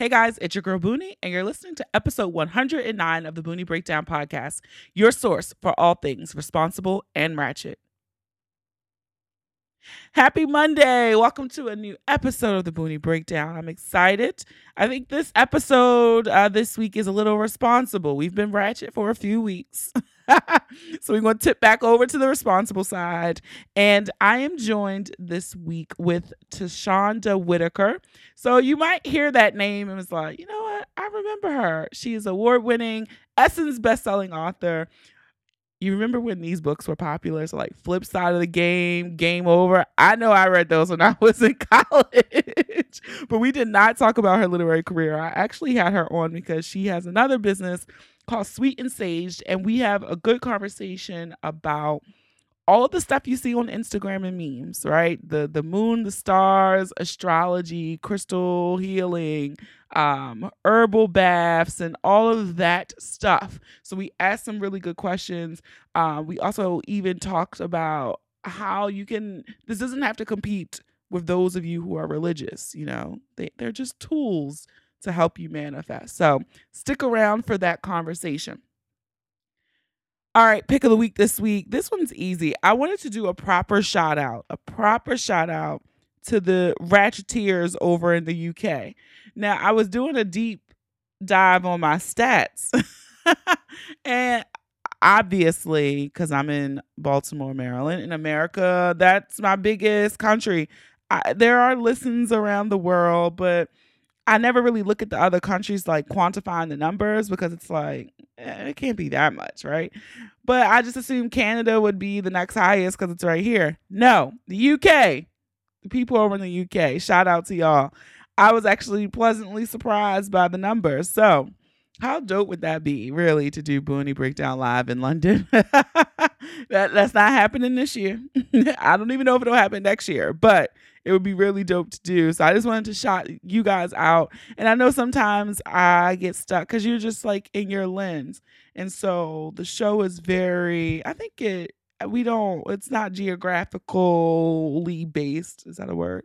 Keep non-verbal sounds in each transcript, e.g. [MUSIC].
Hey guys, it's your girl Boonie, and you're listening to episode 109 of the Boonie Breakdown Podcast, your source for all things responsible and ratchet. Happy Monday! Welcome to a new episode of the Boonie Breakdown. I'm excited. I think this episode uh, this week is a little responsible. We've been ratchet for a few weeks. [LAUGHS] [LAUGHS] so we're going to tip back over to the responsible side. And I am joined this week with Tu-Shonda Whitaker. So you might hear that name and it's like, you know what? I remember her. She is award winning Essence best-selling author. You remember when these books were popular? So like Flip Side of the Game, Game Over. I know I read those when I [LAUGHS] was in college. but we did not talk about her literary career. I actually had her on because she has another business called Sweet and Sage, and we have a good conversation about all of the stuff you see on Instagram and memes, right? The the moon, the stars, astrology, crystal healing, um, herbal baths, and all of that stuff. So we asked some really good questions. Uh, we also even talked about how you can. This doesn't have to compete with those of you who are religious. You know, they they're just tools to help you manifest. So stick around for that conversation. All right, pick of the week this week. This one's easy. I wanted to do a proper shout out, a proper shout out to the Ratcheteers over in the UK. Now, I was doing a deep dive on my stats, [LAUGHS] and obviously, because I'm in Baltimore, Maryland, in America, that's my biggest country. I, there are listens around the world, but I never really look at the other countries like quantifying the numbers because it's like eh, it can't be that much, right? But I just assume Canada would be the next highest because it's right here. No, the UK, the people over in the UK. Shout out to y'all. I was actually pleasantly surprised by the numbers. So, how dope would that be, really, to do Boonie Breakdown live in London? [LAUGHS] that that's not happening this year. [LAUGHS] I don't even know if it'll happen next year, but it would be really dope to do. So I just wanted to shout you guys out. And I know sometimes I get stuck because you're just like in your lens. And so the show is very, I think it, we don't it's not geographically based is that a word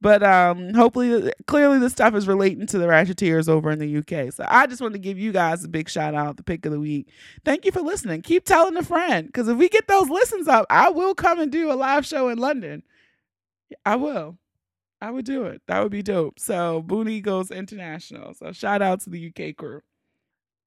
but um hopefully clearly the stuff is relating to the ratcheteers over in the uk so i just want to give you guys a big shout out the pick of the week thank you for listening keep telling a friend because if we get those listens up i will come and do a live show in london I will. I would do it. That would be dope. So Boonie goes international. So shout out to the UK crew.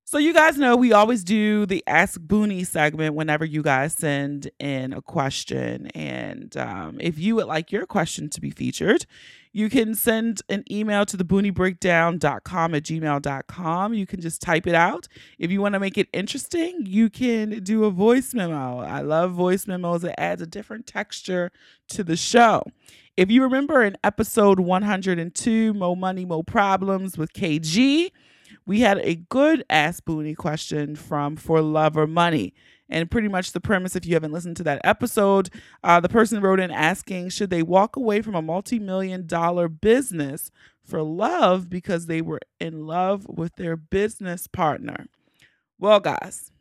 So you guys know we always do the Ask Boonie segment whenever you guys send in a question. And um, if you would like your question to be featured, you can send an email to theboonieBreakdown.com at gmail.com. You can just type it out. If you want to make it interesting, you can do a voice memo. I love voice memos. It adds a different texture to the show. If you remember in episode 102, Mo Money, Mo Problems with KG, we had a good ass boonie question from For Love or Money. And pretty much the premise, if you haven't listened to that episode, uh, the person wrote in asking, should they walk away from a multi million dollar business for love because they were in love with their business partner? Well, guys,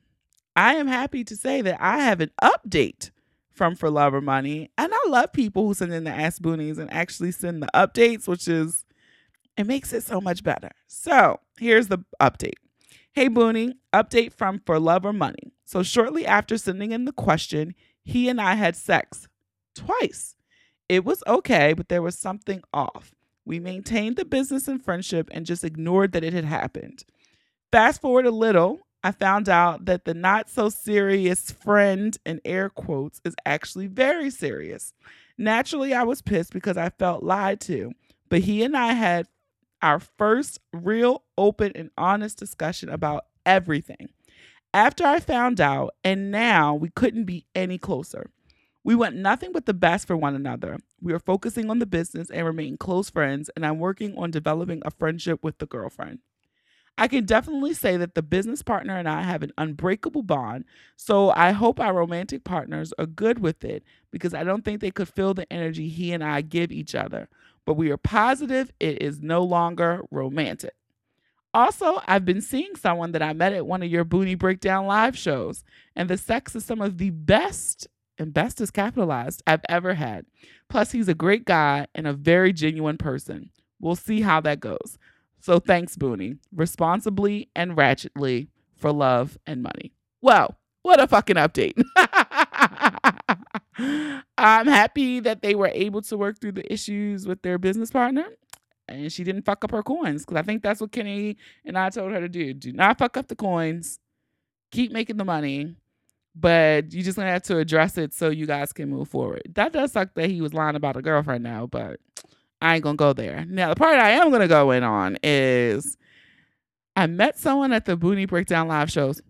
I am happy to say that I have an update from For Love or Money. And I love people who send in the Ask Boonies and actually send the updates, which is it makes it so much better. So here's the update. Hey Boonie, update from For Love or Money. So shortly after sending in the question, he and I had sex twice. It was okay, but there was something off. We maintained the business and friendship and just ignored that it had happened. Fast forward a little, I found out that the not so serious friend in air quotes is actually very serious. Naturally, I was pissed because I felt lied to, but he and I had our first real open and honest discussion about everything. After I found out, and now we couldn't be any closer. We want nothing but the best for one another. We are focusing on the business and remain close friends, and I'm working on developing a friendship with the girlfriend. I can definitely say that the business partner and I have an unbreakable bond, so I hope our romantic partners are good with it because I don't think they could feel the energy he and I give each other but we are positive it is no longer romantic. Also, I've been seeing someone that I met at one of your Boonie Breakdown live shows, and the sex is some of the best, and best is capitalized, I've ever had. Plus, he's a great guy and a very genuine person. We'll see how that goes. So thanks, Boonie. Responsibly and ratchetly for love and money. Well, what a fucking update. [LAUGHS] I'm happy that they were able to work through the issues with their business partner and she didn't fuck up her coins because I think that's what Kenny and I told her to do. Do not fuck up the coins. Keep making the money, but you just gonna have to address it so you guys can move forward. That does suck that he was lying about a girlfriend now, but I ain't gonna go there. Now the part I am gonna go in on is I met someone at the Boonie Breakdown live shows.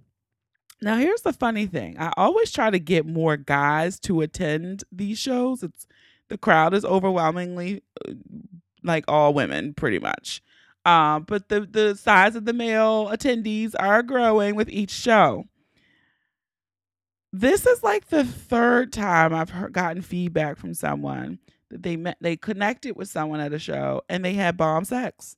Now here's the funny thing. I always try to get more guys to attend these shows. It's the crowd is overwhelmingly uh, like all women pretty much. Um, but the the size of the male attendees are growing with each show. This is like the third time I've heard, gotten feedback from someone that they met they connected with someone at a show and they had bomb sex.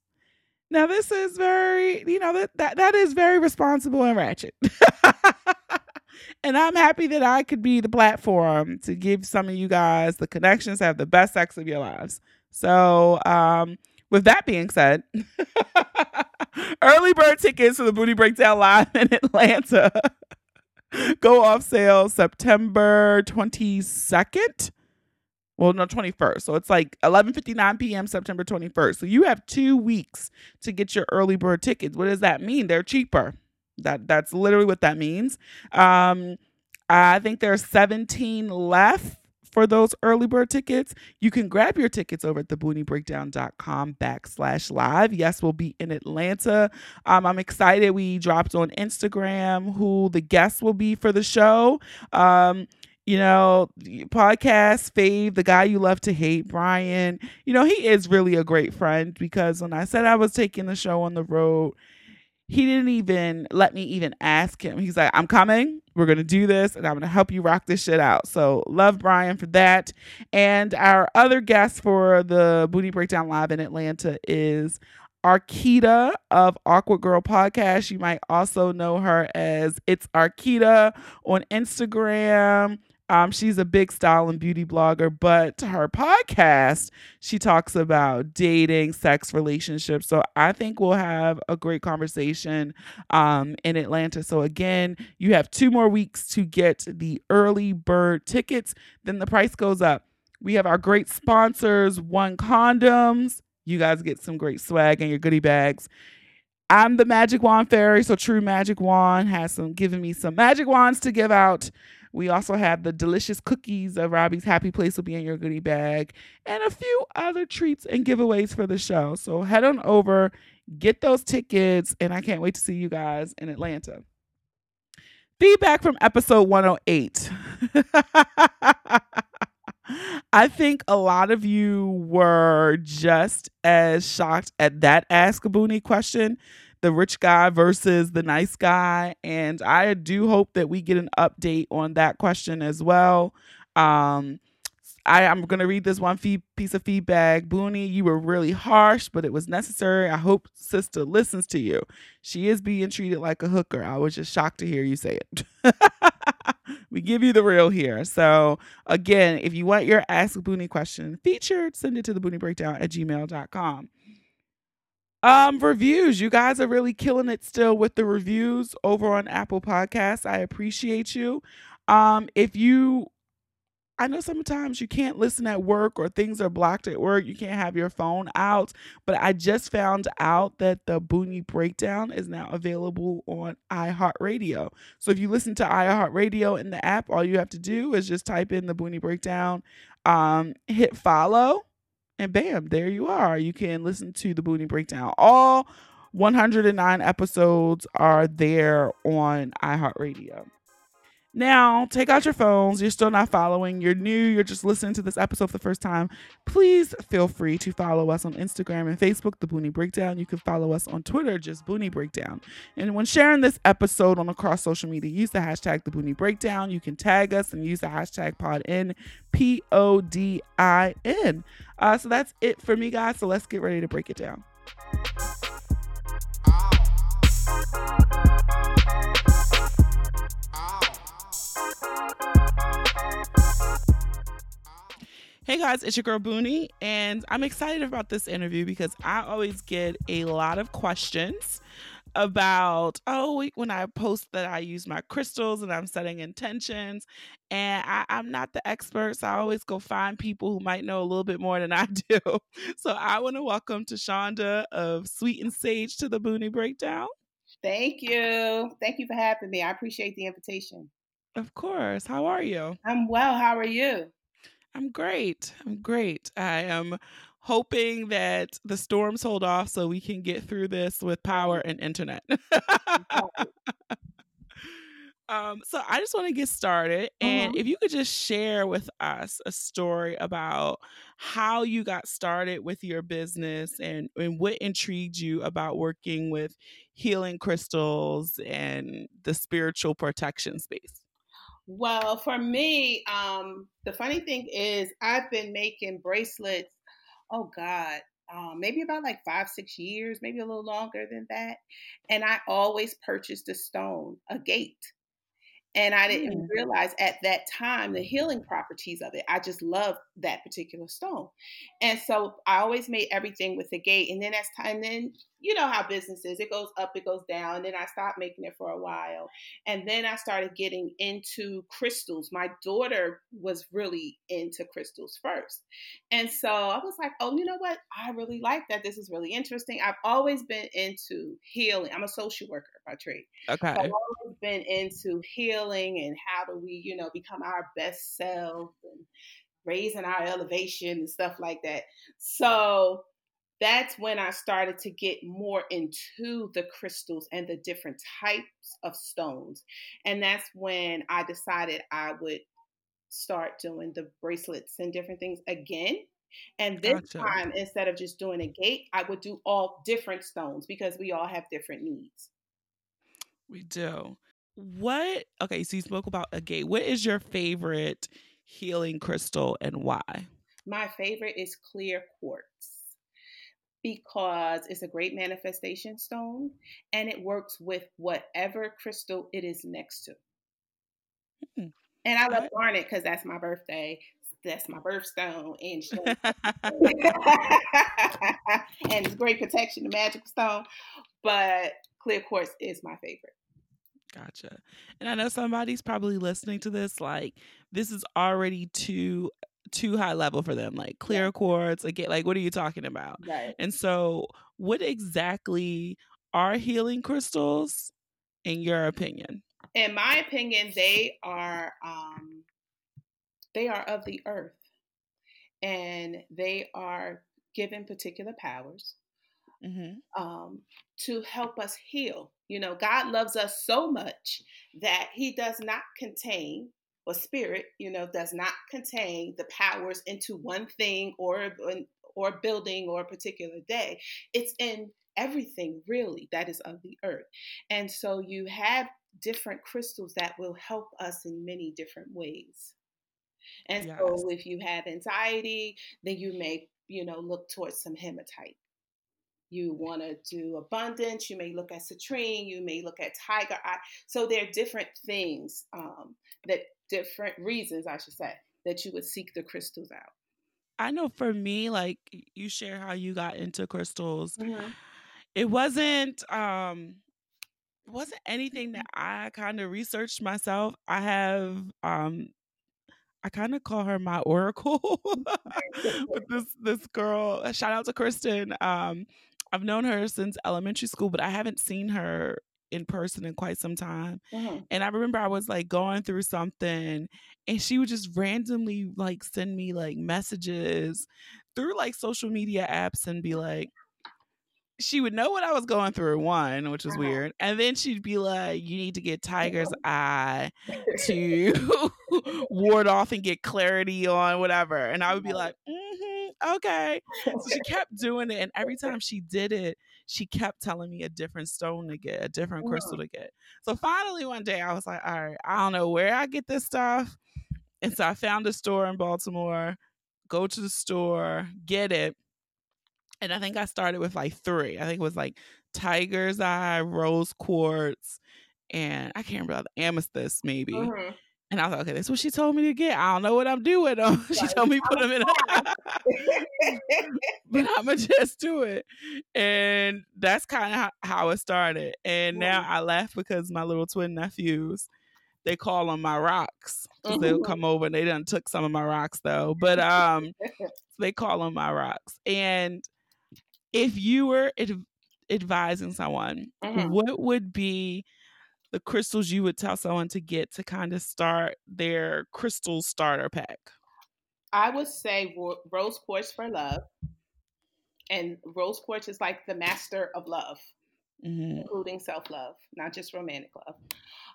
Now this is very, you know, that that, that is very responsible and ratchet. [LAUGHS] and I'm happy that I could be the platform to give some of you guys the connections have the best sex of your lives. So, um, with that being said, [LAUGHS] early bird tickets for the Boonie Breakdown Live in Atlanta [LAUGHS] go off sale September 22nd. Well, no, 21st. So it's like 11:59 p.m. September 21st. So you have 2 weeks to get your early bird tickets. What does that mean? They're cheaper. That that's literally what that means. Um I think there's 17 left for those early bird tickets. You can grab your tickets over at thebooniebreakdown.com backslash live. Yes, we'll be in Atlanta. Um, I'm excited. We dropped on Instagram who the guests will be for the show. Um, you know, podcast fave, the guy you love to hate, Brian. You know, he is really a great friend because when I said I was taking the show on the road, he didn't even let me even ask him. He's like, I'm coming. We're going to do this and I'm going to help you rock this shit out. So, love Brian for that. And our other guest for the Boonie Breakdown Live in Atlanta is Arkita of Awkward Girl Podcast. You might also know her as It's Arkita on Instagram. Um, she's a big style and beauty blogger, but her podcast, she talks about dating, sex, relationships. So I think we'll have a great conversation um, in Atlanta. So again, you have two more weeks to get the early bird tickets. Then the price goes up. We have our great sponsors, One Condoms. You guys get some great swag and your goodie bags. I'm the Magic Wand Fairy, so True Magic Wand has some giving me some magic wands to give out. We also have the delicious cookies of Robbie's Happy Place will be in your goodie bag and a few other treats and giveaways for the show. So head on over, get those tickets, and I can't wait to see you guys in Atlanta. Feedback from episode 108. [LAUGHS] I think a lot of you were just as shocked at that Ask a Boonie question the rich guy versus the nice guy. And I do hope that we get an update on that question as well. Um, I, am going to read this one fee- piece of feedback. Boonie, you were really harsh, but it was necessary. I hope sister listens to you. She is being treated like a hooker. I was just shocked to hear you say it. [LAUGHS] we give you the real here. So, again, if you want your Ask Boonie question featured, send it to the Boonie Breakdown at gmail.com. Um, reviews. You guys are really killing it still with the reviews over on Apple Podcasts. I appreciate you. Um, if you I know sometimes you can't listen at work or things are blocked at work. You can't have your phone out. But I just found out that the Boonie Breakdown is now available on iHeartRadio. So if you listen to iHeartRadio in the app, all you have to do is just type in the Boonie Breakdown, um, hit follow, and bam, there you are. You can listen to the Booty Breakdown. All 109 episodes are there on iHeartRadio. Now, take out your phones. You're still not following. You're new. You're just listening to this episode for the first time. Please feel free to follow us on Instagram and Facebook, The Boonie Breakdown. You can follow us on Twitter, just Boonie Breakdown. And when sharing this episode on across social media, use the hashtag The Boonie Breakdown. You can tag us and use the hashtag PodIn, P O D I N. Uh, so that's it for me, guys. So let's get ready to break it down. Hey guys, it's your girl Boonie, and I'm excited about this interview because I always get a lot of questions about oh when I post that I use my crystals and I'm setting intentions, and I, I'm not the expert, so I always go find people who might know a little bit more than I [LAUGHS] do. So I want to welcome Tu-Shonda of Sweet and Sage to the Boonie Breakdown. Thank you. Thank you for having me. I appreciate the invitation. Of course. How are you? I'm well. How are you? I'm great. I'm great. I am hoping that the storms hold off so we can get through this with power and internet. [LAUGHS] um, so I just want to get started. And Mhm. if you could just share with us a story about how you got started with your business and, and what intrigued you about working with healing crystals and the spiritual protection space. Well, for me, um, the funny thing is, I've been making bracelets. Oh God, um, maybe about like five, six years, maybe a little longer than that. And I always purchased a stone, agate. And I didn't Mm. realize at that time the healing properties of it. I just loved that particular stone. And so I always made everything with the agate. And then as time, then you know how business is, it goes up, it goes down. And then I stopped making it for a while. And then I started getting into crystals. My daughter was really into crystals first. And so I was like, oh, you know what? I really like that. This is really interesting. I've always been into healing. I'm a social worker by trade. So Okay. I've always been into healing and how do we, you know, become our best self and raising our elevation and stuff like that. So that's when I started to get more into the crystals and the different types of stones. And that's when I decided I would start doing the bracelets and different things again. And this Gotcha. time, instead of just doing a gate, I would do all different stones because we all have different needs. We do. What? Okay, so you spoke about agate. What is your favorite healing crystal and why? My favorite is clear quartz because it's a great manifestation stone and it works with whatever crystal it is next to. Hmm. And I love I- garnet because that's my birthday. That's my birthstone, and [LAUGHS] and it's great protection, the magic stone. But clear quartz is my favorite. Gotcha. And I know somebody's probably listening to this like this is already too too high level for them. Like clear quartz, again, like what are you talking about? Right. And so, what exactly are healing crystals in your opinion? In my opinion, they are um, they are of the earth, and they are given particular powers. Mm-hmm. um, to help us heal. You know, God loves us so much that He does not contain, or spirit, you know, does not contain the powers into one thing or or building or a particular day. It's in everything really that is of the earth, and so you have different crystals that will help us in many different ways. And Yes. so, if you have anxiety, then you may, you know, look towards some hematite you want to do abundance, you may look at citrine, you may look at tiger eye. So there are different things um, that different reasons, I should say, that you would seek the crystals out. I know for me, like you share how you got into crystals. Mhm. It wasn't um it wasn't anything that I kind of researched myself. I have um I kind of call her my oracle. [LAUGHS] but this this girl, shout out to Kristen. Um I've known her since elementary school, but I haven't seen her in person in quite some time. Mhm. And I remember I was like going through something and she would just randomly like send me like messages through like social media apps and be like, she would know what I was going through, one, which was Uh-huh. weird. And then she'd be like, you need to get Tiger's [LAUGHS] Eye to [LAUGHS] [LAUGHS] ward off and get clarity on whatever. And I would be like, mm-hmm, okay. So she kept doing it. And every time she did it, she kept telling me a different stone to get, a different crystal to get. So finally one day I was like, all right, I don't know where I get this stuff. And so I found a store in Baltimore, go to the store, get it. And I think I started with like three. I think it was like Tiger's Eye, Rose Quartz, and I can't remember the amethyst maybe. Mhm. And I was like, okay, that's what she told me to get. I don't know what I'm doing. Though. [LAUGHS] she told me put them in, [LAUGHS] but I'ma just do it. And that's kind of how, how it started. And now I laugh because my little twin nephews, they call them my rocks. 'Cause They'll come over and they done took some of my rocks though. But um, [LAUGHS] they call them my rocks. And if you were adv- advising someone, Mhm. what would be the crystals you would tell someone to get to kind of start their crystal starter pack? I would say ro- rose quartz for love, and rose quartz is like the master of love, hmm including self love, not just romantic love.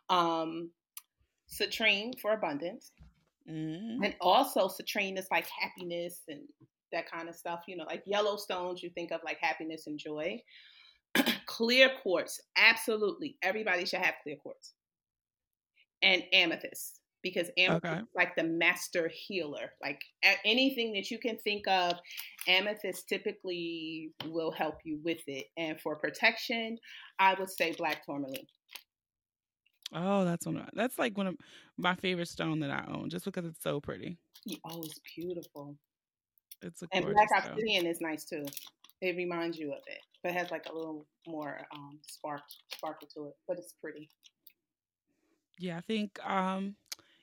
Um, citrine for abundance, hmm and also citrine is like happiness and that kind of stuff. You know, like yellow stones, you think of like happiness and joy. [CLEARS THROAT] clear quartz, absolutely, everybody should have clear quartz, and amethyst because amethyst Okay. is like the master healer. Like anything that you can think of, amethyst typically will help you with it. And for protection, I would say black tourmaline. Oh, that's one. Of, that's like one of my favorite stone that I own, just because it's so pretty. Oh, it's beautiful. It's a And black stone. obsidian is nice too. It reminds you of it, but it has like a little more um, spark sparkle to it. But it's pretty. Yeah, I think. Um,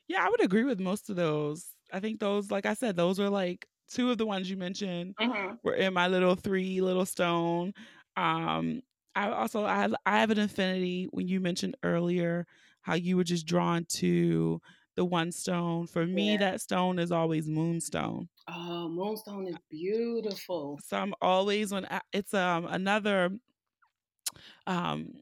yeah, I would agree with most of those. I think those, like I said, those are like two of the ones you mentioned Mm-hmm. were in my little three little stone. Um, I also I have, I have an affinity when you mentioned earlier how you were just drawn to the one stone. For me, Yeah. that stone is always moonstone. Oh, moonstone is beautiful. So I'm always when I, it's um another um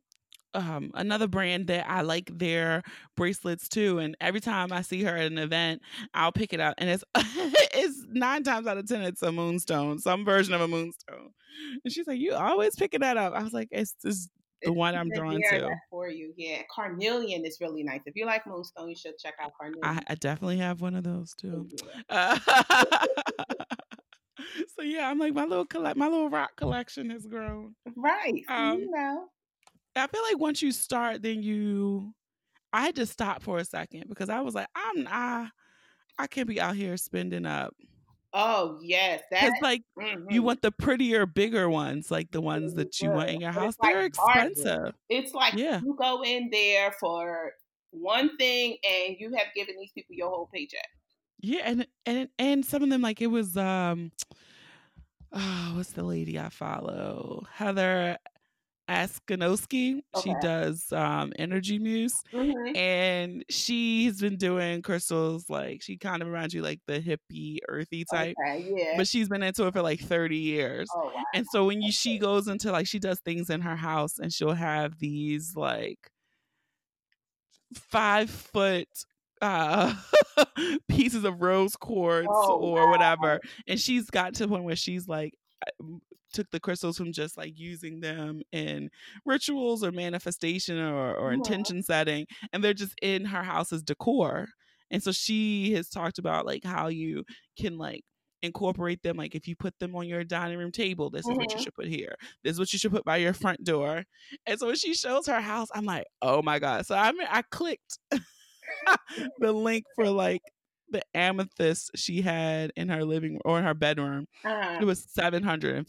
um another brand that I like their bracelets too and every time I see her at an event I'll pick it up and it's [LAUGHS] it's 9 times out of 10 it's a moonstone some version of a moonstone and she's like you always picking that up I was like it's just the one I'm drawn to For you, yeah. Carnelian is really nice. If you like moonstone, you should check out Carnelian. I, I definitely have one of those too Uh, [LAUGHS] so yeah I'm like my little collect my little rock collection has grown Right. Um, you know. I feel like once you start, then you. I had to stop for a second because I was like, I'm I, I can't be out here spending up Oh yes, that's like you mhm. want the prettier, bigger ones, like the ones that you want in your house. like They're bargain. expensive. It's like Yeah. you go in there for one thing and you have given these people your whole paycheck. Yeah, and and and some of them like it was um, oh, [SIGHS] what's the lady I follow? Heather Askinosie. She does um Energy Muse. Mm-hmm. and she's been doing crystals like she kind of reminds you like the hippie earthy type Okay, yeah. but she's been into it for like 30 years oh wow. and so when you she goes into like she does things in her house and she'll have these like five foot uh [LAUGHS] pieces of rose quartz Oh, or whatever and she's got to the point where she's like uh, took the crystals from just like using them in rituals or manifestation or, or intention setting and they're just in her house as decor and so she has talked about like how you can like incorporate them like if you put them on your dining room table this is what you Mhm. should put here this is what you should put by your front door and so when she shows her house i'm like oh my god so i mean i clicked [LAUGHS] the link for like the amethyst she had in her living or in her bedroom Uh-huh. it was $750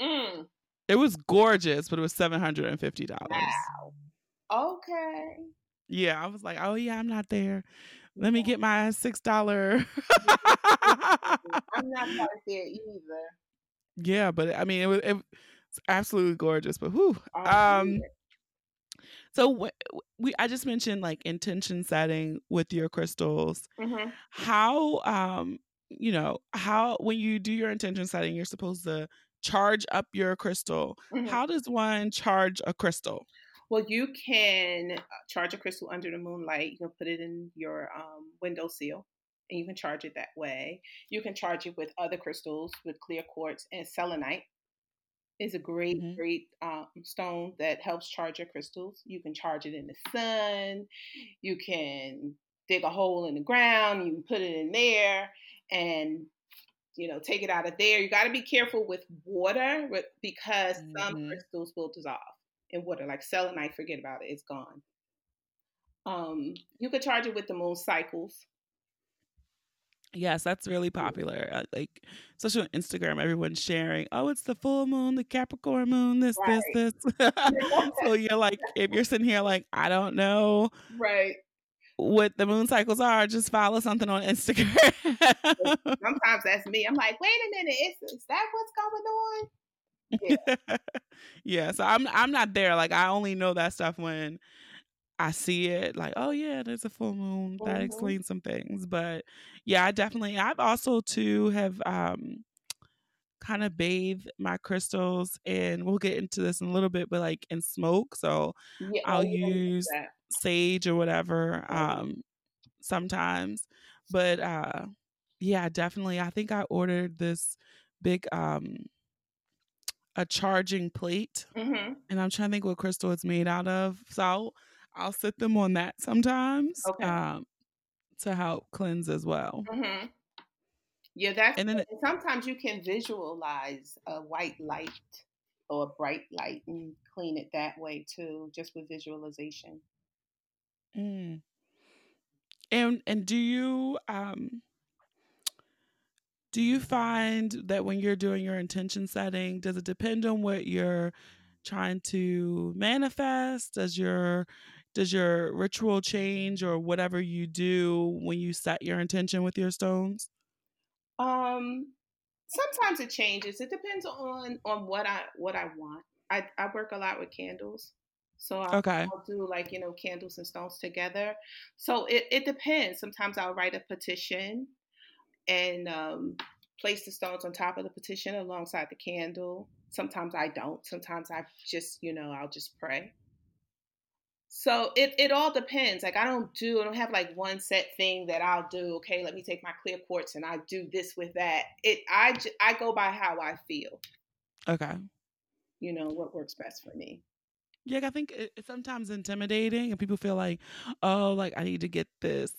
Mm. it was gorgeous but it was $750 Wow. Okay. yeah i was like oh yeah i'm not there let me get my six dollar [LAUGHS] I'm not [LAUGHS] quite there either. yeah but i mean it was, it was absolutely gorgeous but who? I'll um do it. So we i just mentioned like intention setting with your crystals Mhm. how um you know how when you do your intention setting you're supposed to charge up your crystal Mhm. how does one charge a crystal Well, you can uh, charge a crystal under the moonlight. You can put it in your um, windowsill and you can charge it that way. You can charge it with other crystals, with clear quartz and selenite is a great, Mhm. great um, stone that helps charge your crystals. You can charge it in the sun. You can dig a hole in the ground. You can put it in there and you know take it out of there. You got to be careful with water because some Mhm. crystals will dissolve in water. Like selenite, forget about it; it's gone. Um, you could charge it with the moon cycles. Yes, that's really popular. Uh, like, especially on Instagram, everyone's sharing, oh, it's the full moon, the Capricorn moon, this, Right. this, this. [LAUGHS] so you're like, [LAUGHS] if you're sitting here like, I don't know Right. what the moon cycles are, just follow something on Instagram. Sometimes that's me. I'm like, wait a minute, is, is that what's going on? [LAUGHS] Yeah. yeah, so I'm I'm not there. Like I only know that stuff when I see it. Like, oh yeah, there's a full moon. That Mhm. explains some things. But yeah, I definitely I've also too have um kind of bathe my crystals and we'll get into this in a little bit, but like in smoke. So Yeah, I'll yeah, I get use sage or whatever Mhm. um sometimes. But uh yeah, definitely. I think I ordered this big um a charging plate Mhm. and I'm trying to think what crystal it's made out of. So I'll, I'll sit them on that sometimes Okay. um, to help cleanse as well. hmm Yeah, that's. And then sometimes you can visualize a white light or a bright light and clean it that way too, just with visualization. Mm. And and do you um do you find that when you're doing your intention setting, does it depend on what you're trying to manifest? Does your does your ritual change or whatever you do when you set your intention with your stones? Um, sometimes it changes. It depends on on what I what I want. I I work a lot with candles, so I'll, Okay. I'll do like you know candles and stones together. So it it depends. Sometimes I'll write a petition and um, place the stones on top of the petition alongside the candle. Sometimes I don't. Sometimes I just you know I'll just pray. So it, it all depends. Like I don't do I don't have like one set thing that I'll do. Okay, let me take my clear quartz and I do this with that. It I I go by how I feel. Okay. You know what works best for me. Yeah, I think it, it's sometimes intimidating, and people feel like, oh, like I need to get this,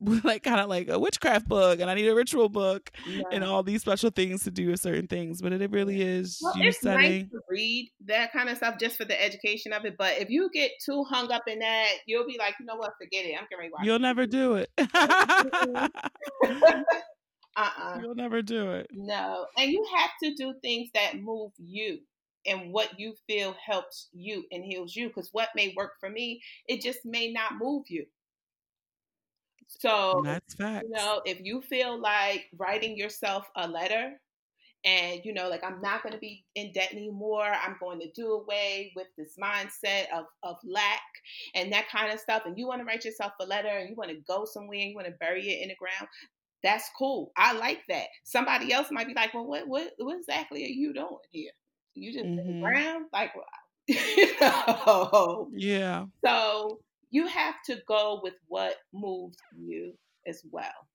[LAUGHS] like kind of like a witchcraft book, and I need a ritual book, and all these special things to do with certain things. But it really is Well, you it's nice to read that kind of stuff just for the education of it. But if you get too hung up in that, you'll be like, you know what, forget it. I'm gonna watch. You'll never do it. [LAUGHS] uh-uh. You'll never do it. No. And you have to do things that move you and what you feel helps you and heals you. Because what may work for me, it just may not move you. So, that's facts. you know, if you feel like writing yourself a letter and, you know, like I'm not going to be in debt anymore, I'm going to do away with this mindset of, of lack and that kind of stuff, and you want to write yourself a letter and you want to go somewhere and you want to bury it in the ground, that's cool. I like that. Somebody else might be like, well, what what what exactly are you doing here? You just in the Mhm. ground? Like [LAUGHS] you know. Yeah. So you have to go with what moves you as well.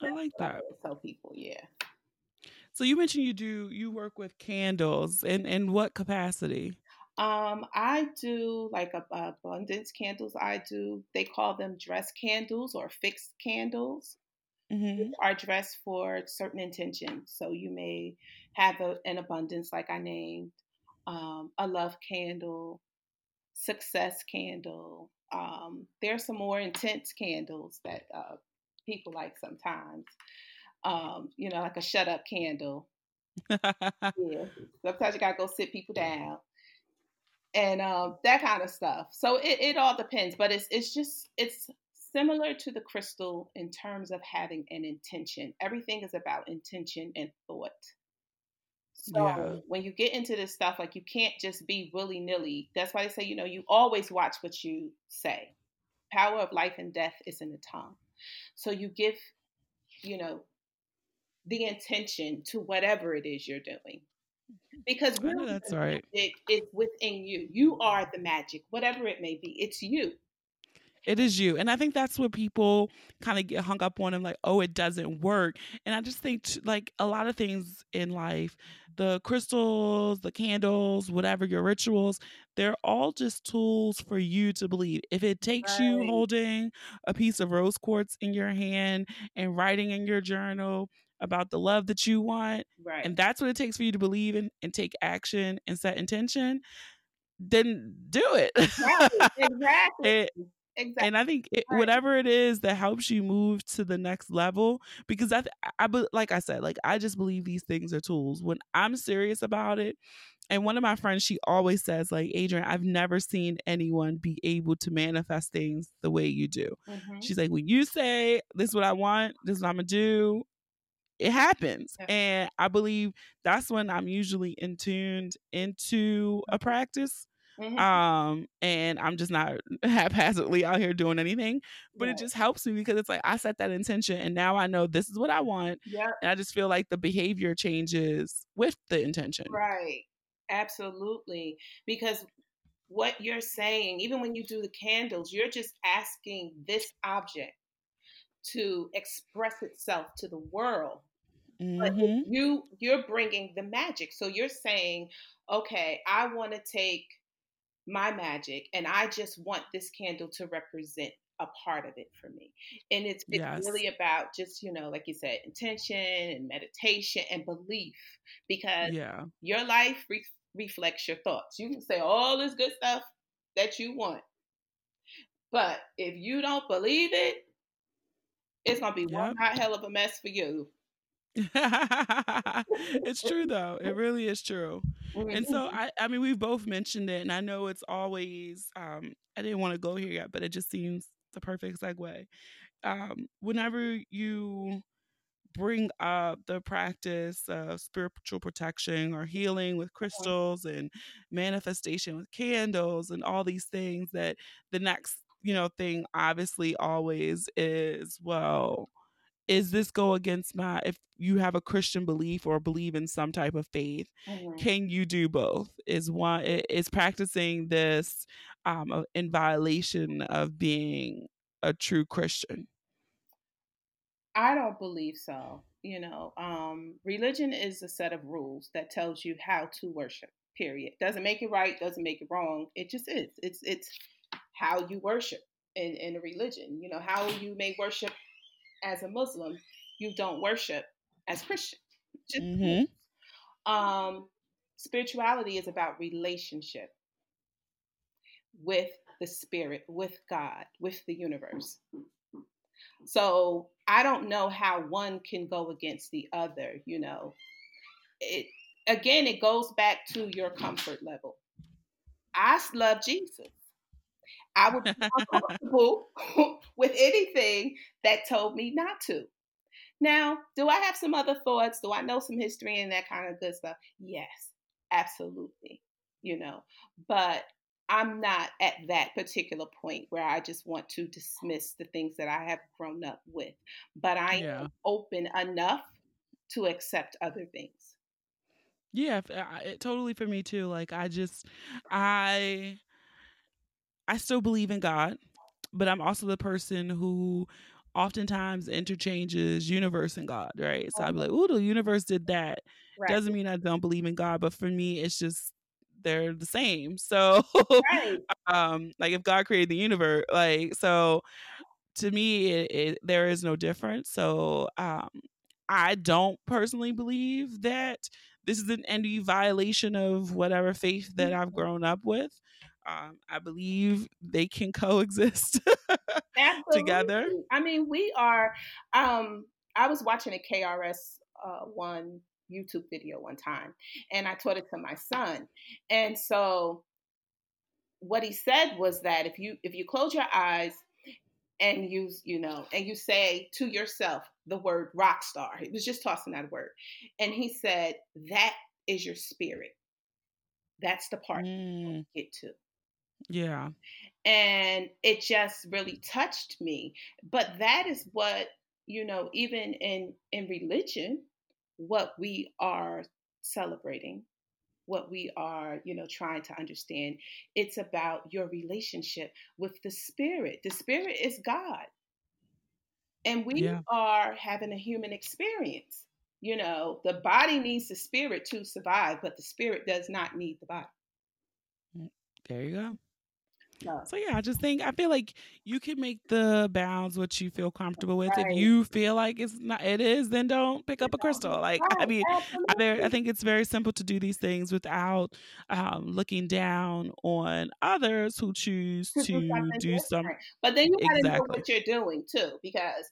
I like I that. always tell people, yeah. So you mentioned you do you work with candles and in what capacity? Um, I do like abundance candles. I do. They call them dress candles or fixed candles. hmm Are dressed for certain intentions. So you may have a, an abundance, like I named, um, a love candle, success candle. Um, there's some more intense candles that uh, people like sometimes. Um, you know, like a shut up candle. [LAUGHS] Yeah. Sometimes you gotta go sit people down and um, that kind of stuff. So it, it all depends, but it's it's just it's similar to the crystal in terms of having an intention. Everything is about intention and thought. So Yeah. when you get into this stuff, like you can't just be willy nilly. That's why they say, you know, you always watch what you say. Power of life and death is in the tongue. So you give, you know, the intention to whatever it is you're doing. Mm-hmm. Because I really that's right. magic is within you. You are the magic, whatever it may be. It's you. It is you. And I think that's what people kind of get hung up on and like, oh, it doesn't work. And I just think like a lot of things in life, the crystals, the candles, whatever your rituals, they're all just tools for you to believe. If it takes you holding a piece of rose quartz in your hand and writing in your journal about the love that you want, Right. and that's what it takes for you to believe in and take action and set intention, then do it. Right, [LAUGHS] exactly. It- exactly. and I think it, Right. whatever it is that helps you move to the next level, because I, th- I, like I said, like I just believe these things are tools. When I'm serious about it, and one of my friends, she always says, like Adrian, I've never seen anyone be able to manifest things the way you do. Mhm. She's like, when you say this is what I want, this is what I'm gonna do, it happens. Yeah. And I believe that's when I'm usually in tuned into a practice. Mhm. Um, and I'm just not [LAUGHS] haphazardly out here doing anything. But it just helps me because it's like I set that intention and now I know this is what I want. Yep. And I just feel like the behavior changes with the intention. Right. Absolutely. Because what you're saying, even when you do the candles, you're just asking this object to express itself to the world. But Mhm. you you're bringing the magic. So you're saying, okay, I want to take my magic and I just want this candle to represent a part of it for me. And it's it's Yes. really about just, you know, like you said, intention and meditation and belief because Yeah. your life re- reflects your thoughts. You can say all this good stuff that you want, but if you don't believe it, it's gonna be one hot hell of a mess for you. [LAUGHS] it's true though. It really is true. And so Mhm. I I mean we've both mentioned it and I know it's always um I didn't want to go here yet, but it just seems the perfect segue. Um whenever you bring up the practice of spiritual protection or healing with crystals and manifestation with candles and all these things that the next you know thing obviously always is well is this go against my if you have a christian belief or believe in some type of faith Mhm. can you do both is one is practicing this um in violation of being a true christian I don't believe so. You know, um, religion is a set of rules that tells you how to worship. Period. Doesn't make it right. Doesn't make it wrong. It just is. It's it's how you worship in in a religion. You know how you may worship as a Muslim. You don't worship as Christian. Mhm. um, spirituality is about relationship with the spirit, with God, with the universe. So I don't know how one can go against the other, you know. It again it goes back to your comfort level. I love Jesus. I would be uncomfortable [LAUGHS] with anything that told me not to. Now, do I have some other thoughts? Do I know some history and that kind of good stuff? Yes, absolutely. You know, but I'm not at that particular point where I just want to dismiss the things that I have grown up with. But I yeah am open enough to accept other things. yeah it, totally for me too like i just i i still believe in god but i'm also the person who oftentimes interchanges universe and god right so i'd be like oh the universe did that Right. doesn't mean I don't believe in God, but for me, it's just they're the same. [LAUGHS] So, Right. um, like if God created the universe, like so, to me, it, it, there is no difference. So, um, I don't personally believe that this is an any violation of whatever faith that I've grown up with. Um, I believe they can coexist [LAUGHS] together. I mean, we are. Um, I was watching a KRS uh, one YouTube video one time, and I taught it to my son. And so, what he said was that if you if you close your eyes and you you know and you say to yourself the word rock star, he was just tossing that word, and he said that is your spirit. That's the part Mm, you get to yeah, and it just really touched me. But that is what you know even in in religion what we are celebrating what we are you know trying to understand it's about your relationship with the spirit. The spirit is god. And we Yeah. are having a human experience. You know the body needs the spirit to survive but the spirit does not need the body. Mm, there you go. No. So yeah, I just think I feel like you can make the bounds what you feel comfortable with. Right. If you feel like it's not, it is, then don't pick up a crystal. Like I mean, I, I think it's very simple to do these things without um, looking down on others who choose to do something do some different. But then you got to know what you're doing too, because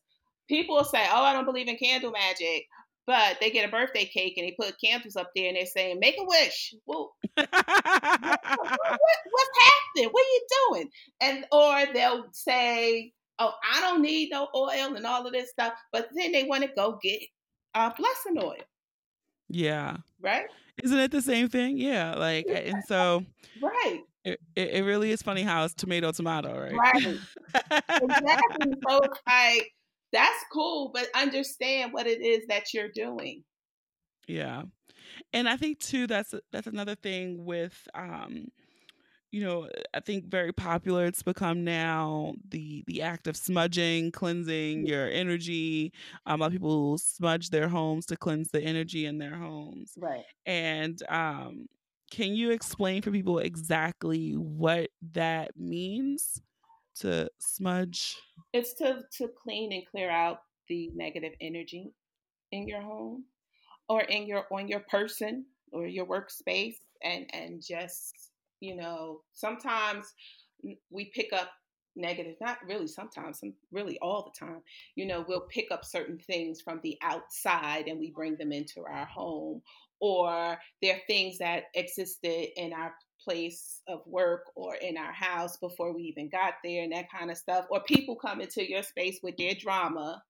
people say, "Oh, I don't believe in candle magic," but they get a birthday cake and they put candles up there and they're saying, "Make a wish." Well, [LAUGHS] what, what's happening? What are you doing? And or they'll say, "Oh, I don't need no oil and all of this stuff," but then they want to go get uh, blessing oil, yeah, right? isn't it the same thing? Yeah, like Yeah, and so right. it, it it really is funny how it's tomato tomato, right? Right. Exactly. So it's like that's cool, but understand what it is that you're doing. Yeah. And I think too that's that's another thing with um you know, I think very popular it's become now the the act of smudging, cleansing your energy. Um, a lot of people smudge their homes to cleanse the energy in their homes. Right. And um can you explain for people exactly what that means to smudge? It's to to clean and clear out the negative energy in your home or in your on your person or your workspace and and just you know sometimes we pick up negative not really sometimes some really all the time you know we'll pick up certain things from the outside and we bring them into our home or there are things that existed in our place of work or in our house before we even got there and that kind of stuff or people come into your space with their drama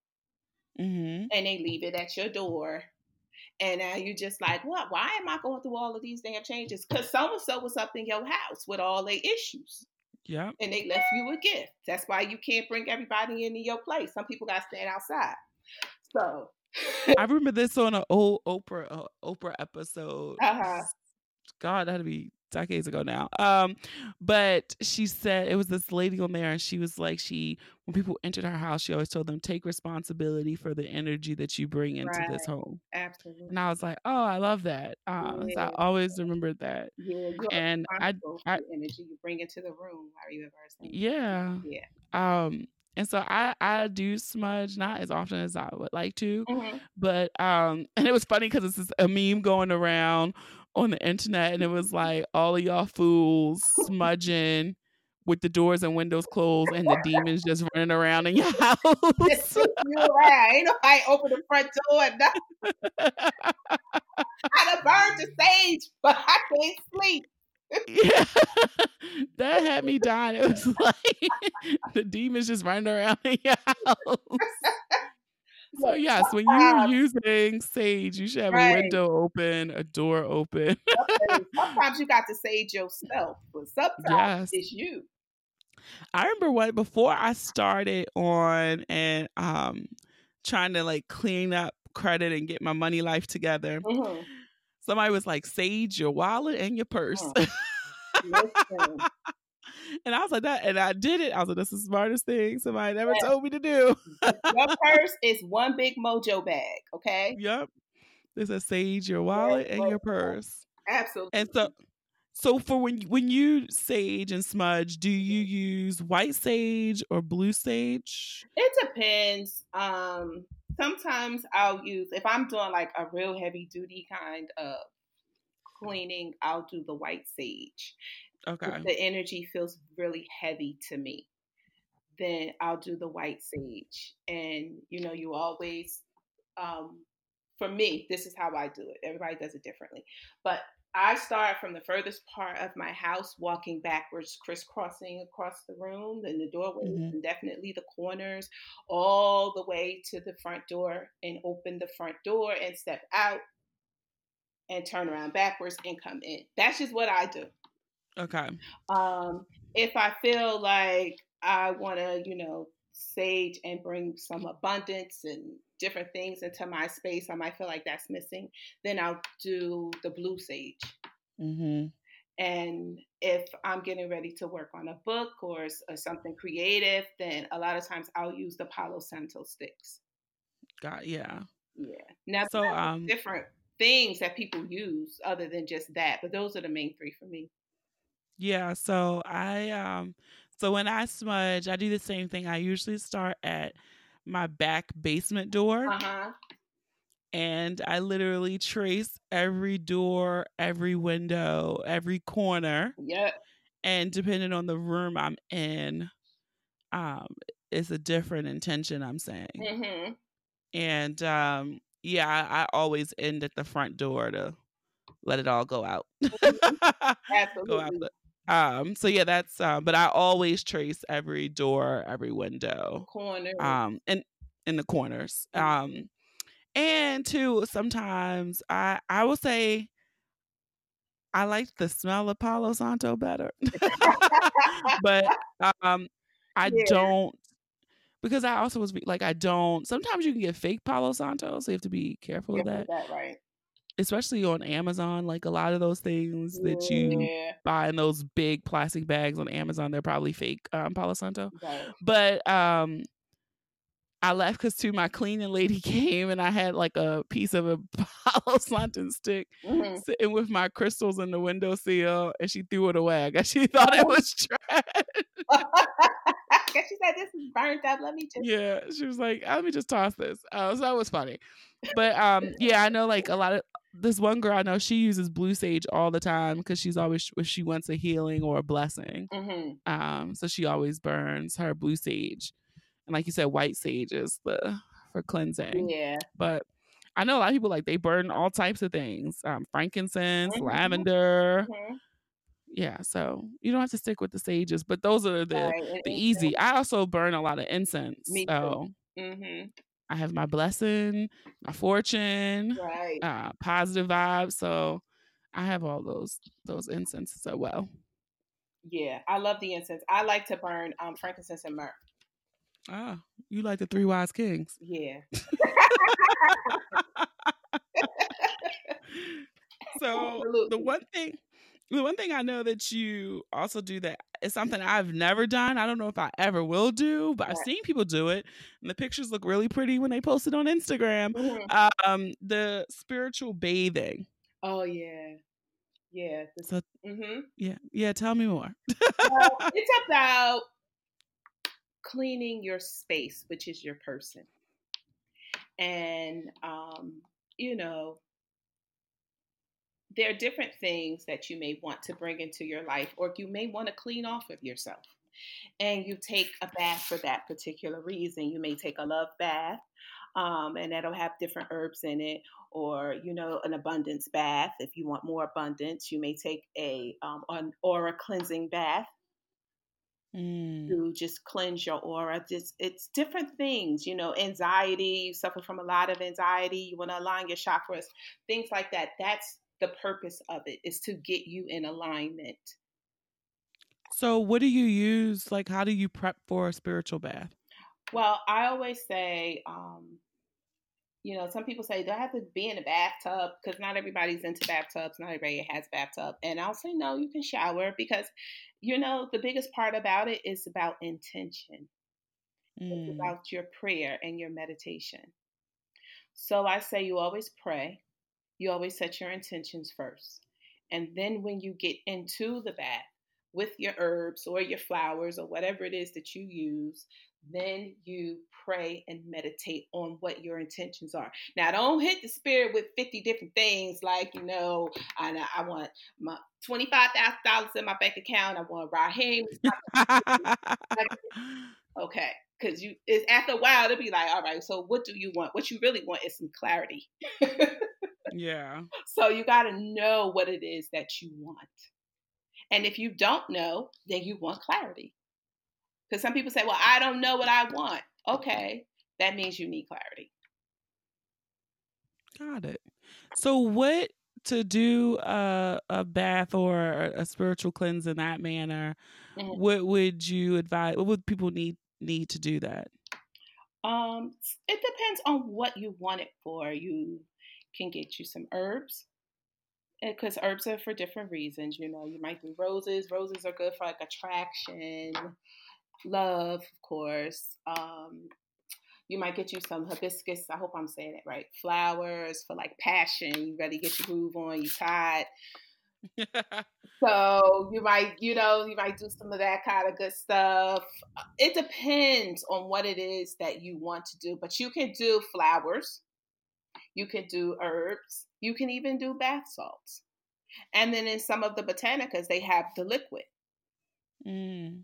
Mm-hmm. and they leave it at your door and now you're just like, what? Why am I going through all of these damn changes? Because so and so was up in your house with all their issues yeah and they left you a gift. That's why you can't bring everybody into your place. Some people got to stand outside. So, I remember this on an old Oprah uh, Oprah episode. uh-huh. God, that'd be decades ago now. Um, but she said it was this lady on there, and she was like, she when people entered her house, she always told them take responsibility for the energy that you bring into Right. this home. absolutely. And I was like, oh, I love that. Um, so I always remembered that. Yeah, And I, I, energy you bring into the room. How you ever yeah. Yeah. Um, and so I I do smudge not as often as I would like to, Mhm. but um, [LAUGHS] and it was funny because it's a meme going around on the internet, and it was like all of y'all fools smudging with the doors and windows closed, and the demons just running around in your house. you right. Ain't nobody open the front door. and nothing. [LAUGHS] I done burned the sage, but I can't sleep. yeah, [LAUGHS] that had me dying. It was like [LAUGHS] the demons just running around in your house. So yes, when you're using sage, you should have a window open, a door open. sometimes- [LAUGHS] sometimes you got to sage yourself, but sometimes yes. it's you. I remember what before I started on and um trying to like clean up credit and get my money life together. Mhm. Somebody was like, "Sage your wallet and your purse," Listen, [LAUGHS] [LAUGHS] [LAUGHS] and I was like, "That," and I did it. I was like, "That's the smartest thing somebody ever Yes. told me to do." your [LAUGHS] purse is one big mojo bag, okay? yep. There's a sage your wallet and your purse, Absolutely. and so. So for when when you sage and smudge, do you use white sage or blue sage? It depends. Um, sometimes I'll use if I'm doing like a real heavy duty kind of cleaning, I'll do the white sage. Okay. If the energy feels really heavy to me, then I'll do the white sage. And you know, you always um for me, this is how I do it. Everybody does it differently. But I start from the furthest part of my house, walking backwards, crisscrossing across the room, and the doorways, Mhm. and definitely the corners, all the way to the front door, and open the front door and step out and turn around backwards and come in. That's just what I do. Okay. Um, if I feel like I want to, you know, sage and bring some abundance and different things into my space, I might feel like that's missing, then I'll do the blue sage. Mm-hmm. And if I'm getting ready to work on a book or, or something creative, then a lot of times I'll use the Palo Santo sticks. Got yeah. Yeah. Now, So um different things that people use other than just that, but those are the main three for me. Yeah, so I um so when I smudge, I do the same thing. I usually start at my back basement door Uh-huh. and I literally trace every door, every window, every corner, Yep. and depending on the room I'm in, um it's a different intention I'm saying. Mm-hmm. And um yeah, I, I always end at the front door to let it all go out. [LAUGHS] go out um so yeah that's um but i always trace every door every window Corner. um and in the corners um and too sometimes i i will say i like the smell of palo santo better [LAUGHS] but um [LAUGHS] i Yeah. don't because i also was like i don't sometimes you can get fake palo santo so you have to be careful Yeah, of that that right. Especially on amazon like a lot of those things that you Yeah. buy in those big plastic bags on Amazon. They're probably fake um, Palo Santo. Right. But um, I left because too my cleaning lady [LAUGHS] came and I had like a piece of a [LAUGHS] Palo Santo stick Mhm. sitting with my crystals in the windowsill, and she threw it away. I guess she [LAUGHS] thought it was trash. She said this is burnt up. Let me just. yeah, she was like, "Let me just toss this." Uh, so that was funny. But um, yeah, I know like a lot of this one girl I know she uses blue sage all the time because she's always if she wants a healing or a blessing. hmm Um, so she always burns her blue sage, and like you said, white sage is the for cleansing. Yeah. But I know a lot of people like they burn all types of things, um, frankincense, Mhm. lavender. Mhm. Yeah, so you don't have to stick with the sages, but those are the Right. the easy. I also burn a lot of incense. Me too. So Mhm. I have my blessing, my fortune, Right. uh, positive vibes. So I have all those those incenses as well. Yeah. I love the incense. I like to burn um frankincense and myrrh. Ah, you like the three wise kings. Yeah. [LAUGHS] [LAUGHS] so the one thing the one thing I know that you also do that is something I've never done. I don't know if I ever will do, but I've seen people do it, and the pictures look really pretty when they post it on Instagram. Mhm. Um, the spiritual bathing. Oh yeah. Yeah. So mhm. yeah, yeah. Tell me more. Well, [LAUGHS] it's about cleaning your space, which is your person. And, um, you know, there are different things that you may want to bring into your life, or you may want to clean off of yourself. And you take a bath for that particular reason. You may take a love bath, um, and that'll have different herbs in it, or you know, an abundance bath. If you want more abundance, you may take a um, an aura cleansing bath Mm. to just cleanse your aura. Just it's different things, you know, anxiety, you suffer from a lot of anxiety, you want to align your chakras, things like that. That's the purpose of it is to get you in alignment. So what do you use? Like, how do you prep for a spiritual bath? Well, I always say, um, you know, some people say, do I have to be in a bathtub? Because not everybody's into bathtubs. Not everybody has bathtub. And I'll say, no, you can shower because, you know, the biggest part about it is about intention. It's Mm. about your prayer and your meditation. So I say you always pray. You always set your intentions first. And then when you get into the bath with your herbs or your flowers or whatever it is that you use, then you pray and meditate on what your intentions are. Now, don't hit the spirit with 50 different things like, you know, I, I want my $25,000 in my bank account. I want Raheem. [LAUGHS] Okay. Because you, it's after a while, it'll be like, all right, so what do you want? What you really want is some clarity. [LAUGHS] [LAUGHS] yeah. So you got to know what it is that you want. And if you don't know, then you want clarity. Because some people say, well, I don't know what I want. Okay. That means you need clarity. Got it. So what to do a, a bath or a, spiritual cleanse in that manner? Mhm. What would you advise? What would people need need to do that? Um, it depends on what you want it for. You can get you some herbs because herbs are for different reasons. You know, you might do roses. Roses are good for like attraction, love, of course. Um, you might get you some hibiscus. I hope I'm saying it right. Flowers for like passion. You ready to get your groove on. You tired. [LAUGHS] so you might, you know, you might do some of that kind of good stuff. It depends on what it is that you want to do, but you can do flowers, you can do herbs, you can even do bath salts. And then in some of the botanicas, they have the liquid. Mm.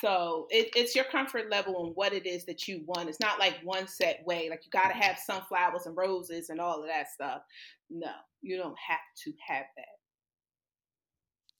So it, it's your comfort level and what it is that you want. It's not like one set way. Like you got to have sunflowers and roses and all of that stuff. No, you don't have to have that.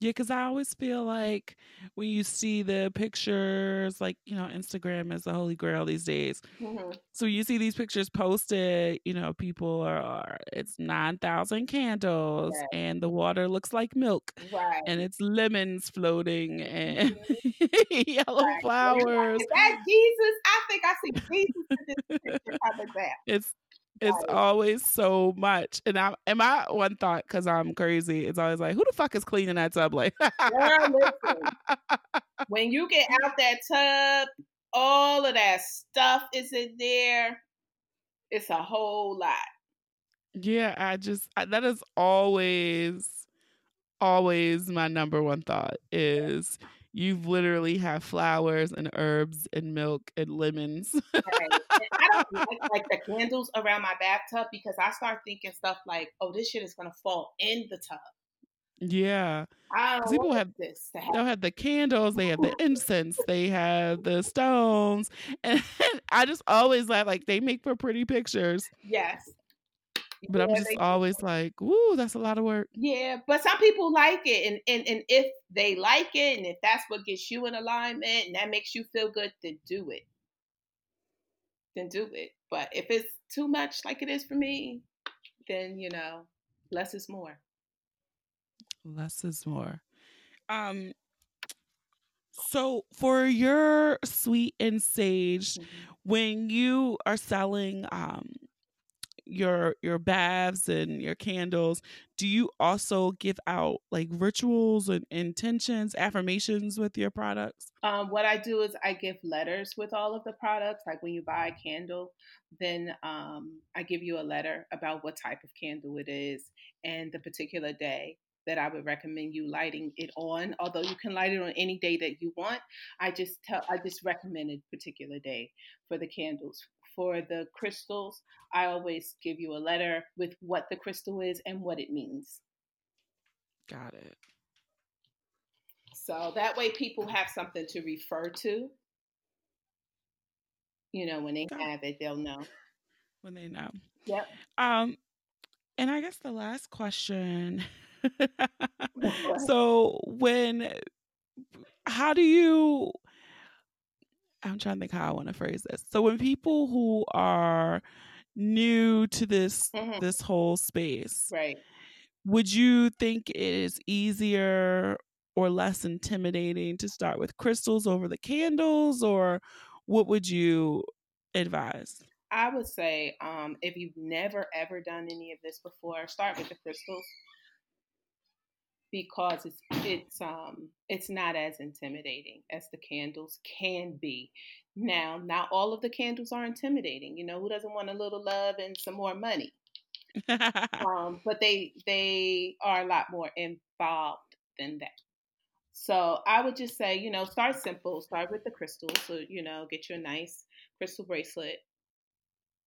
Yeah, because I always feel like when you see the pictures, like, you know, Instagram is the holy grail these days. Mm-hmm. So you see these pictures posted, you know, people are, it's 9,000 candles right. and the water looks like milk. Right. And it's lemons floating and mm-hmm. [LAUGHS] yellow right. flowers. Is that Jesus? I think I see Jesus in this picture. How that? It's it's always so much. And I and my one thought, because I'm crazy, it's always like, who the fuck is cleaning that tub? Like [LAUGHS] when you get out that tub, all of that stuff is in there. It's a whole lot. Yeah, I just I, that is always always my number one thought is you literally have flowers and herbs and milk and lemons. [LAUGHS] right. I don't like, like the candles around my bathtub because I start thinking stuff like, "Oh, this shit is gonna fall in the tub." Yeah. People have this. They'll have the candles, they have the incense, they have the stones, [LAUGHS] and I just always laugh like they make for pretty pictures. Yes. But yeah, I'm just always do. like, woo, that's a lot of work. Yeah, but some people like it. And, and and if they like it and if that's what gets you in alignment and that makes you feel good, then do it. Then do it. But if it's too much like it is for me, then you know, less is more. Less is more. Um so for your sweet and sage, mm-hmm. when you are selling um your your baths and your candles do you also give out like rituals and intentions affirmations with your products um, what i do is i give letters with all of the products like when you buy a candle then um, i give you a letter about what type of candle it is and the particular day that I would recommend you lighting it on. Although you can light it on any day that you want, I just tell I just recommend a particular day for the candles for the crystals, I always give you a letter with what the crystal is and what it means. Got it. So that way people have something to refer to. You know, when they have it, they'll know. When they know. Yep. Um, and I guess the last question. [LAUGHS] [LAUGHS] so when how do you I'm trying to think how I want to phrase this. So when people who are new to this mm-hmm. this whole space, right? Would you think it is easier or less intimidating to start with crystals over the candles, or what would you advise? I would say um, if you've never ever done any of this before, start with the crystals because it's it's um it's not as intimidating as the candles can be. Now, not all of the candles are intimidating. You know, who doesn't want a little love and some more money? [LAUGHS] um, but they they are a lot more involved than that. So I would just say, you know, start simple. Start with the crystals. So you know, get you a nice crystal bracelet,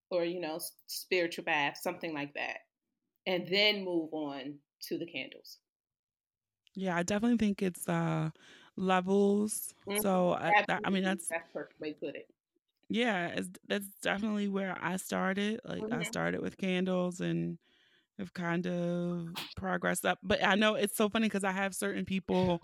or you know, spiritual bath, something like that, and then move on to the candles. Yeah, I definitely think it's uh levels. Mm-hmm. So I, I mean that's that's perfect way to put it. Yeah, it's, that's definitely where I started. Like mm-hmm. I started with candles and have kind of progressed up. But I know it's so funny because I have certain people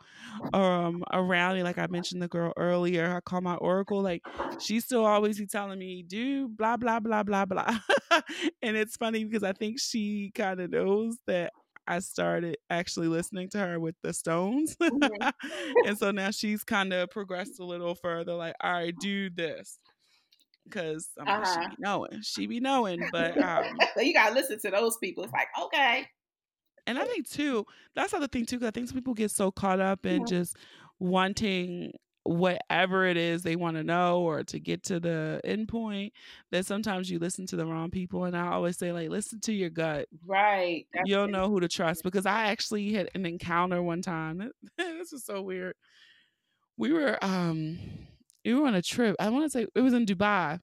um around me. Like I mentioned the girl earlier, I call my oracle. Like she still always be telling me, do blah blah blah blah blah. [LAUGHS] and it's funny because I think she kind of knows that I started actually listening to her with the Stones. Mm-hmm. [LAUGHS] and so now she's kind of progressed a little further, like, all right, do this. Cause I mean, uh-huh. she be knowing, she be knowing, but um, [LAUGHS] so you gotta listen to those people. It's like okay, and I think too, that's the other thing too. Cause I think some people get so caught up in mm-hmm. just wanting whatever it is they want to know or to get to the end point that sometimes you listen to the wrong people and i always say like listen to your gut right you'll know who to trust because i actually had an encounter one time [LAUGHS] this is so weird we were um we were on a trip i want to say it was in dubai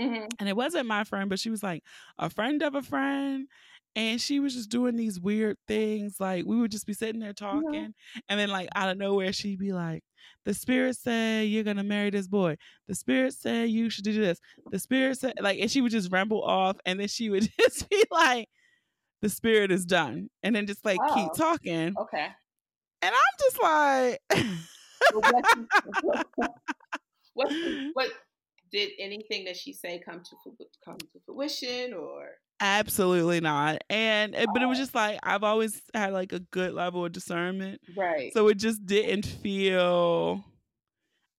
mm-hmm. and it wasn't my friend but she was like a friend of a friend and she was just doing these weird things like we would just be sitting there Mm-hmm. talking and then like out of nowhere she'd be like the spirit said you're gonna marry this boy. The spirit said you should do this. The spirit said like and she would just ramble off and then she would [LAUGHS] just be like the spirit is done and then just like keep Oh. talking. Okay. And i'm just like what, [LAUGHS] what what did anything that she say come to come to fruition or absolutely not and eh, but it was Oh. just like i've always had like a good level of discernment right So it just didn't feel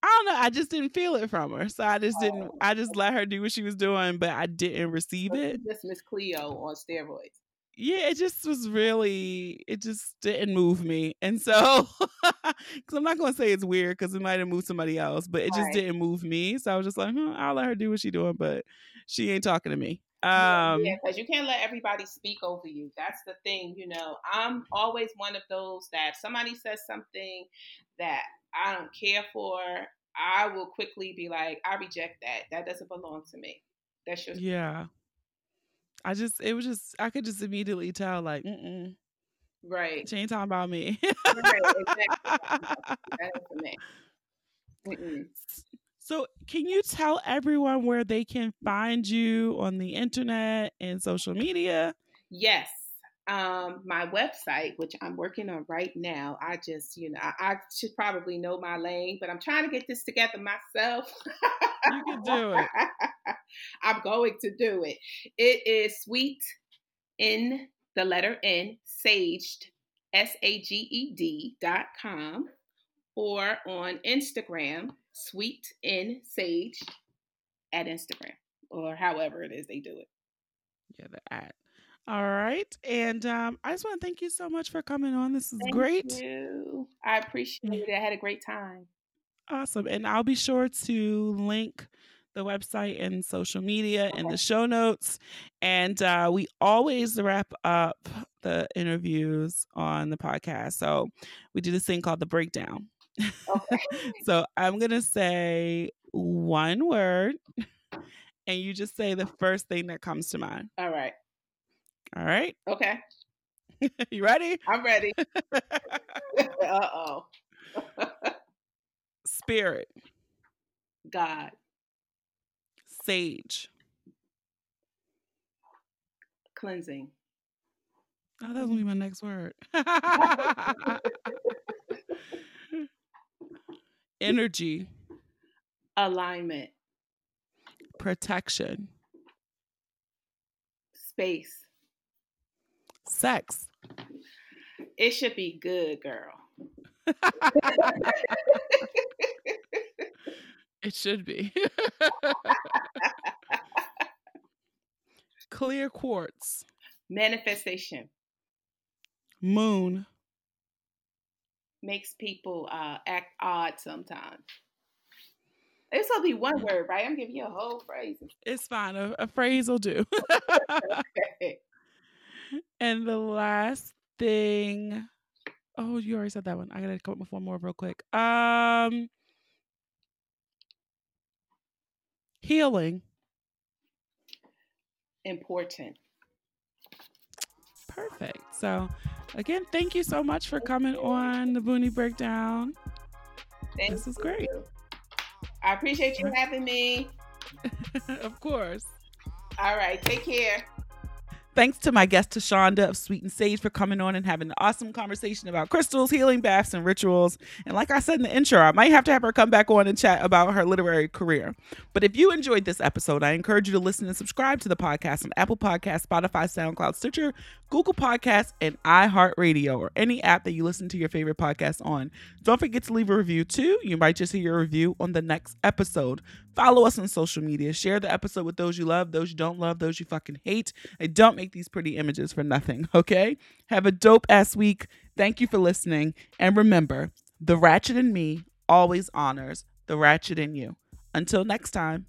I don't know, I just didn't feel it from her. So I just didn't Oh. I just let her do what she was doing, but I didn't receive it. just Miss Cleo on steroids Yeah, it just was really it just didn't move me. And so [LAUGHS] cuz I'm not going to say it's weird cuz it might have moved somebody else, but it just Right. didn't move me. So I was just like, huh, I'll let her do what she doing, but she ain't talking to me. Um yeah, because you can't let everybody speak over you. That's the thing, you know. I'm always one of those that if somebody says something that I don't care for, I will quickly be like, I reject that. That doesn't belong to me. That's your yeah. I just it was just I could just immediately tell like, Mm-mm. right. she ain't talking about me. Right, That [LAUGHS] is for me. Mm-mm. So, can you tell everyone where they can find you on the internet and social media? Yes. Um, my website, which I'm working on right now, I just, you know, I, I should probably know my lane, but I'm trying to get this together myself. You can do it. [LAUGHS] I'm going to do it. It is sweet in the letter N, saged, S A G E D dot com, or on Instagram, sweet in sage at Instagram, or however it is they do it. Yeah, the at. All right. And um, I just want to thank you so much for coming on. This is Thank great. you. I appreciate it. I had a great time. Awesome. And I'll be sure to link the website and social media in the show notes. And uh, we always wrap up the interviews on the podcast. So we do this thing called the breakdown. Okay. [LAUGHS] so I'm going to say one word, and you just say the first thing that comes to mind. All right. All right. Okay. [LAUGHS] you ready? I'm ready. [LAUGHS] uh oh. Spirit, God. sage. Cleansing. Oh, that was gonna be my next word. Energy, Alignment. protection, Space. sex. It should be good, girl. [LAUGHS] it should be. [LAUGHS] Clear quartz, Manifestation moon, makes people uh, act odd sometimes. It's supposed to be one word, right? I'm giving you a whole phrase. It's fine. A, a phrase will do. [LAUGHS] [LAUGHS] and the last thing. Oh, you already said that one. I gotta come up with one more real quick. Um, healing. Important. Perfect. So, again, thank you so much for coming on the Boonie Breakdown. Thank This was great. you. I appreciate you having me. [LAUGHS] of course. All right. Take care. Thanks to my guest Tu-Shonda of Sweet and Sage for coming on and having an awesome conversation about crystals, healing baths, and rituals. And like I said in the intro, I might have to have her come back on and chat about her literary career. But if you enjoyed this episode, I encourage you to listen and subscribe to the podcast on Apple Podcasts, Spotify, SoundCloud, Stitcher, Google Podcasts, and iHeartRadio, or any app that you listen to your favorite podcast on. Don't forget to leave a review too. You might just hear your review on the next episode. Follow us on social media. Share the episode with those you love, those you don't love, those you fucking hate. I don't make these pretty images for nothing, [LAUGHS] okay? Have a dope ass week. Thank you for listening. And remember, the ratchet in me always honors the ratchet in you. Until next time.